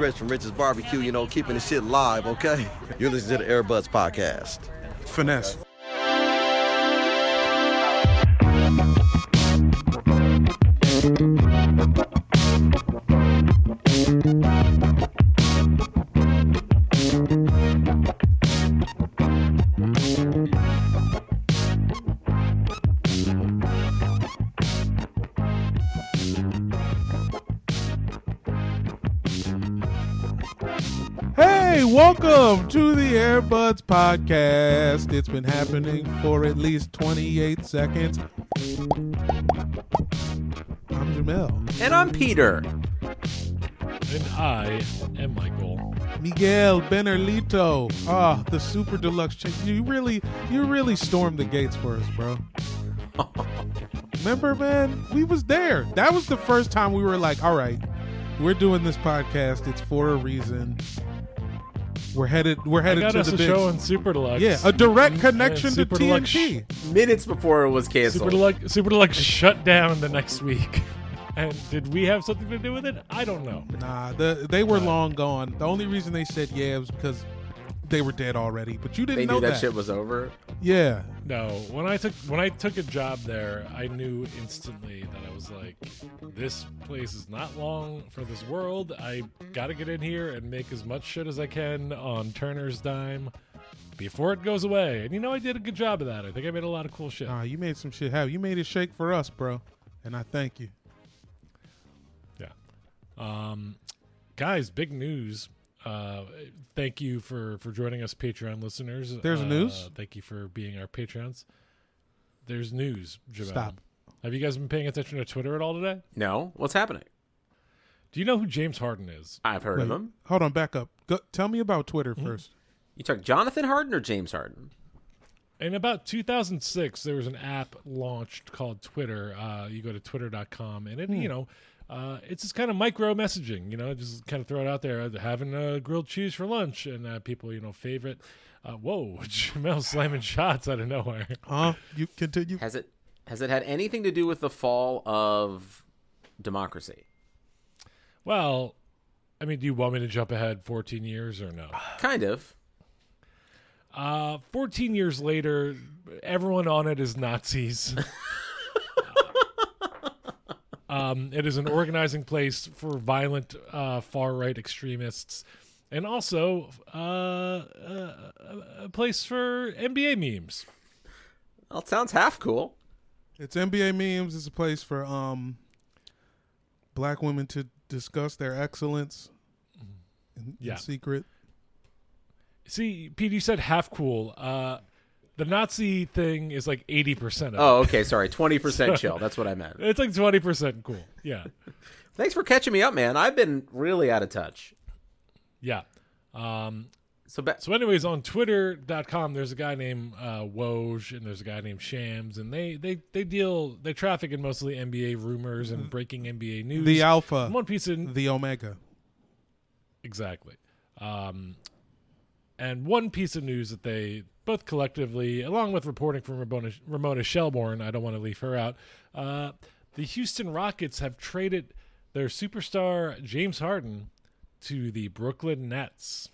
Rich from Rich's Barbecue, you know, keeping the shit live, okay? You're listening to the Airbuds Podcast. Finesse. Welcome to the Airbuds Podcast. It's been happening for at least 28 seconds. I'm Jamel. And I'm Peter. And I am Michael. Miguel Benelito. Ah, the super deluxe. Ch- you really, you really stormed the gates for us, bro. Remember, man, we was there. That was the first time we were like, all right, we're doing this podcast. It's for a reason. We're headed. We're headed got to us the a big show in Super Deluxe. Yeah, a direct connection and to Super Deluxe TNT. Minutes before it was canceled. Super Deluxe, Super Deluxe shut down the next week. And did we have something to do with it? I don't know. Nah, the, they were long gone. The only reason they said yeah was because they were dead already. But you didn't They know knew that, shit was over. Yeah. No, when I took when I took a job there, I knew instantly that I was like, this place is not long for this world. I got to get in here and make as much shit as I can on Turner's dime before it goes away. And you know, I did a good job of that. I think I made a lot of cool shit. Nah, you made some shit happen. You made it shake for us, bro. And I thank you. Yeah. Um, guys, big news. Uh, thank you for for joining us, Patreon listeners. There's uh, news? Thank you for being our patrons. There's news. Jamel. Stop. Have you guys been paying attention to Twitter at all today? No, what's happening? Do you know who James Harden is? I've heard of him. Hold on, back up. Go, tell me about Twitter Hmm? first. You talk Jonathan Harden or James Harden? In about 2006, there was an app launched called Twitter. Uh, you go to twitter.com, and it, Hmm. you know, uh, it's just kind of micro messaging. You know, just kind of throw it out there. uh, Having a grilled cheese for lunch, and uh, people, you know, favorite. Uh, whoa, Jamel slamming shots out of nowhere. Huh? You continue. Has it has it had anything to do with the fall of democracy? Well, I mean, do you want me to jump ahead 14 years or no? Kind of. Uh, 14 years later, everyone on it is Nazis. um, it is an organizing place for violent uh, far right extremists, and also uh, uh, a place for NBA memes. Well, it sounds half cool. It's NBA memes. It's a place for um, black women to discuss their excellence in, in secret. See, Pete, you said half cool. Uh, the Nazi thing is like eighty percent. Oh, okay. Sorry, twenty percent chill. That's what I meant. It's like twenty percent cool. Yeah, Thanks for catching me up, man. I've been really out of touch. yeah. Um, So, ba- so, anyways, on Twitter.com, there's a guy named uh, Woj and there's a guy named Shams, and they they they deal they traffic in mostly NBA rumors and breaking NBA news. The alpha, And one piece of the omega. Exactly. Um, and one piece of news that they both collectively, along with reporting from Ramona, Ramona Shelburne, I don't want to leave her out, uh, the Houston Rockets have traded their superstar James Harden to the Brooklyn Nets,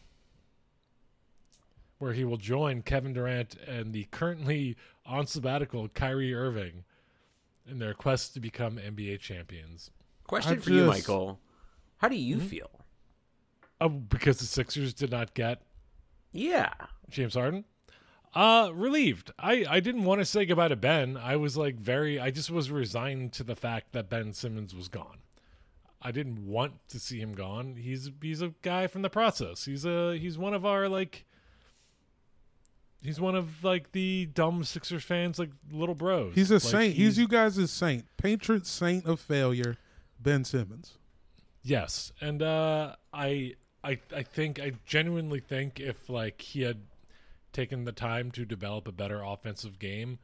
where he will join Kevin Durant and the currently on sabbatical Kyrie Irving in their quest to become NBA champions. question I for you, Michael. How do you feel? Oh, because the Sixers did not get Yeah. James Harden. Uh relieved. I I didn't want to say goodbye to Ben. I was like very I just was resigned to the fact that Ben Simmons was gone. I didn't want to see him gone. He's he's a guy from the process. He's a he's one of our like he's one of like the dumb Sixers fans like little bros. He's a Like, saint. He's, you guys' saint, patron saint of failure, Ben Simmons. Yes, and uh, I, I, I think I genuinely think if like he had taken the time to develop a better offensive game,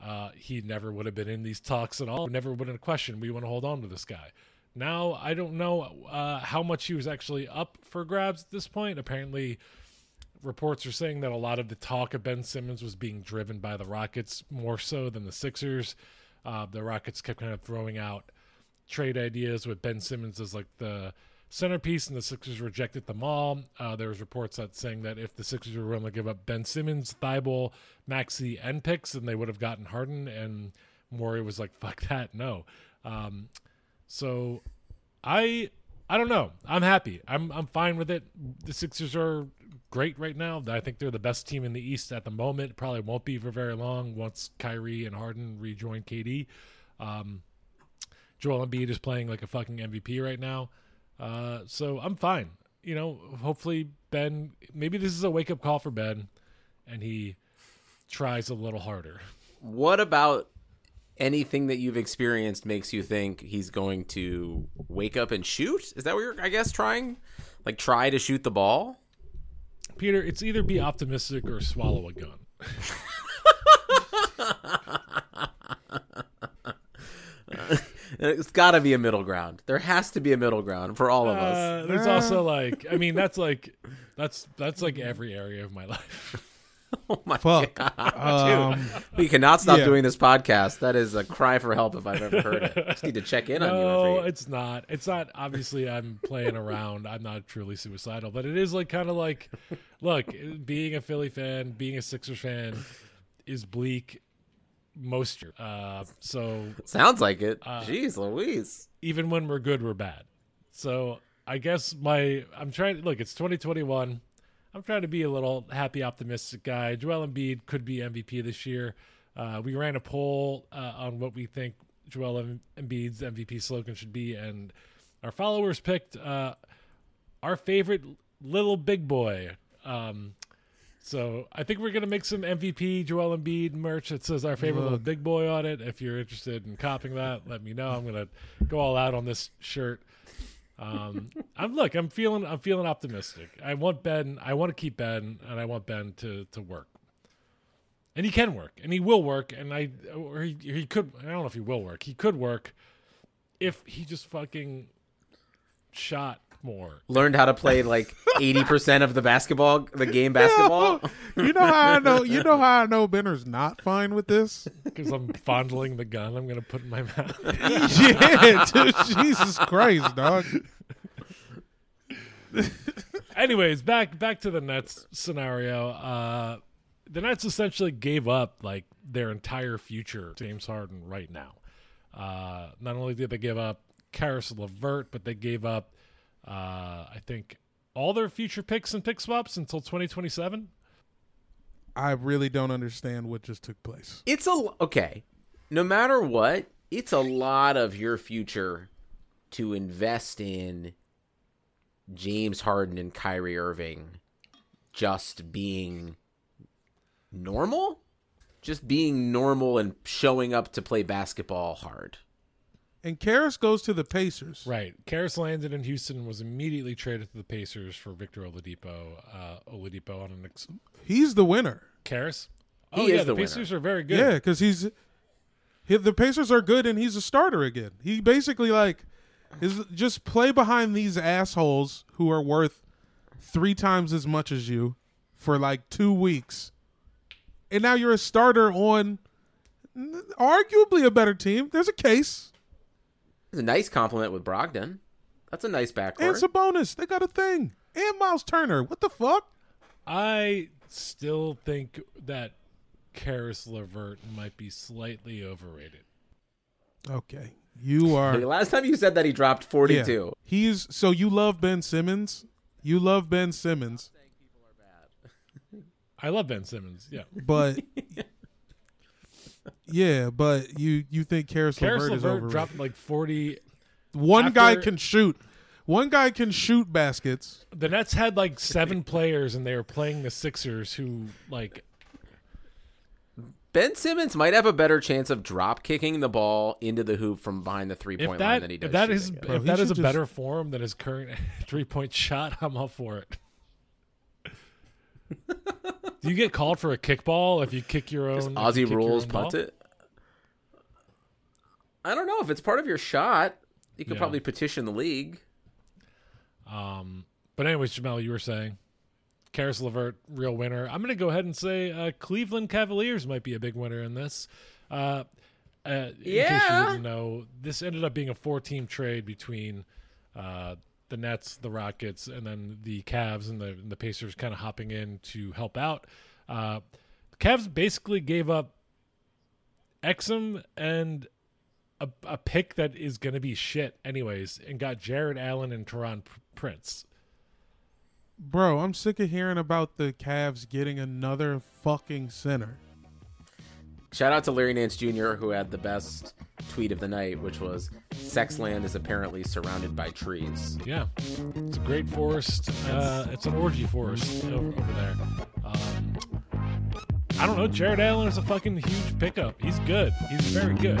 uh, he never would have been in these talks at all. Never would have questioned. We want to hold on to this guy. Now I don't know uh, how much he was actually up for grabs at this point. Apparently, reports are saying that a lot of the talk of Ben Simmons was being driven by the Rockets more so than the Sixers. Uh, the Rockets kept kind of throwing out trade ideas with Ben Simmons as like the centerpiece, and the Sixers rejected them all. Uh, there was reports that saying that if the Sixers were willing to give up Ben Simmons, Thybulle, Maxey, and picks, then they would have gotten Harden. And Morey was like, "Fuck that, no." Um, so I I don't know. I'm happy. I'm I'm fine with it. The Sixers are great right now. I think they're the best team in the East at the moment. Probably won't be for very long once Kyrie and Harden rejoin KD. Um, Joel Embiid is playing like a fucking MVP right now. Uh, so I'm fine. You know, hopefully Ben. Maybe this is a wake up call for Ben, and he tries a little harder. What about anything that you've experienced makes you think he's going to wake up and shoot? Is that what you're, I guess, trying? Like, try to shoot the ball? Peter, it's either be optimistic or swallow a gun. It's got to be a middle ground. There has to be a middle ground for all of Uh, us. there's also like, I mean, that's like, that's that's like every area of my life. oh my Fuck. god, Um, dude! We cannot stop yeah. doing this podcast. That is a cry for help if I've ever heard it. I Just need to check in on you. No, it's not. It's not. Obviously, I'm playing around. I'm not truly suicidal, but it is like kind of like, look, being a Philly fan, being a Sixers fan, is bleak most year. Uh, so Sounds like it. Uh, Jeez, Louise. even when we're good, we're bad. So I guess my I'm trying. Look, it's 2021. I'm trying to be a little happy, optimistic guy. Joel Embiid could be MVP this year. Uh, we ran a poll uh, on what we think Joel Em- Embiid's MVP slogan should be, and our followers picked uh, our favorite little big boy. Um, so I think we're gonna make some MVP Joel Embiid merch that says our favorite little big boy on it. If you're interested in copying that, let me know. I'm gonna go all out on this shirt. Um, I'm look. I'm feeling. I'm feeling optimistic. I want Ben. I want to keep Ben, and I want Ben to to work. And he can work, and he will work. And I, or he, he could. I don't know if he will work. He could work if he just fucking shot more. Learned how to play like eighty percent of the basketball, the game basketball. you know how I know. You know how I know Benner's not fine with this. Because I'm fondling the gun I'm gonna put in my mouth. yeah, dude, Jesus Christ, dog. Anyways, back back to the Nets scenario. Uh, the Nets essentially gave up like their entire future to James Harden right now. Uh, not only did they give up Caris LeVert, but they gave up, uh, I think, all their future picks and pick swaps until 2027. I really don't understand what just took place. It's a okay. No matter what, it's a lot of your future to invest in James Harden and Kyrie Irving just being normal? Just being normal and showing up to play basketball hard. And Caris goes to the Pacers. Right. Caris landed in Houston was immediately traded to the Pacers for Victor Oladipo. Uh, Oladipo on an ex- He's the winner. Caris. He Oh is yeah, the the, winner. Pacers are very good. Yeah, because he's he, the Pacers are good and he's a starter again. He basically like is just play behind these assholes who are worth three times as much as you for like two weeks, and now you're a starter on arguably a better team. There's a case. It's a nice compliment with Brogdon. That's a nice backcourt. And backcourt. Sabonis, they got a thing. And Myles Turner. What the fuck? I still think that Caris Levert might be slightly overrated. Okay. You are Hey, Last time you said that he dropped 42. Yeah. He's so you love Ben Simmons. You love Ben Simmons, I love Ben Simmons. Yeah. but yeah, but you you think Caris Caris LeVert is Levert dropped like 40. One guy can shoot. One guy can shoot baskets. The Nets had like seven players, and they were playing the Sixers, who like Ben Simmons might have a better chance of drop kicking the ball into the hoop from behind the three point line than he does. if that shooting is it. Bro, if that is a just- better form than his current three point shot, I'm all for it. Do you get called for a kickball if you kick your own? Just Aussie rules own ball? it. I don't know if it's part of your shot. You could Yeah. probably petition the league. Um, but anyways, Jamel, you were saying Caris Levert, real winner. I'm going to go ahead and say uh, Cleveland Cavaliers might be a big winner in this. Uh, uh, In case you didn't know, this ended up being a four-team trade between uh, the Nets, the Rockets, and then the Cavs and the, and the Pacers kind of hopping in to help out. Uh, the Cavs basically gave up Exum and a, a pick that is going to be shit anyways, and got Jarrett Allen and Taurean Prince. Bro, I'm sick of hearing about the Cavs getting another fucking center. Shout out to Larry Nance Jr., who had the best tweet of the night, which was Sexland is apparently surrounded by trees. Yeah, it's a great forest. Uh, it's an orgy forest over, over there. Um, I don't know. Jarrett Allen is a fucking huge pickup. He's good. He's very good.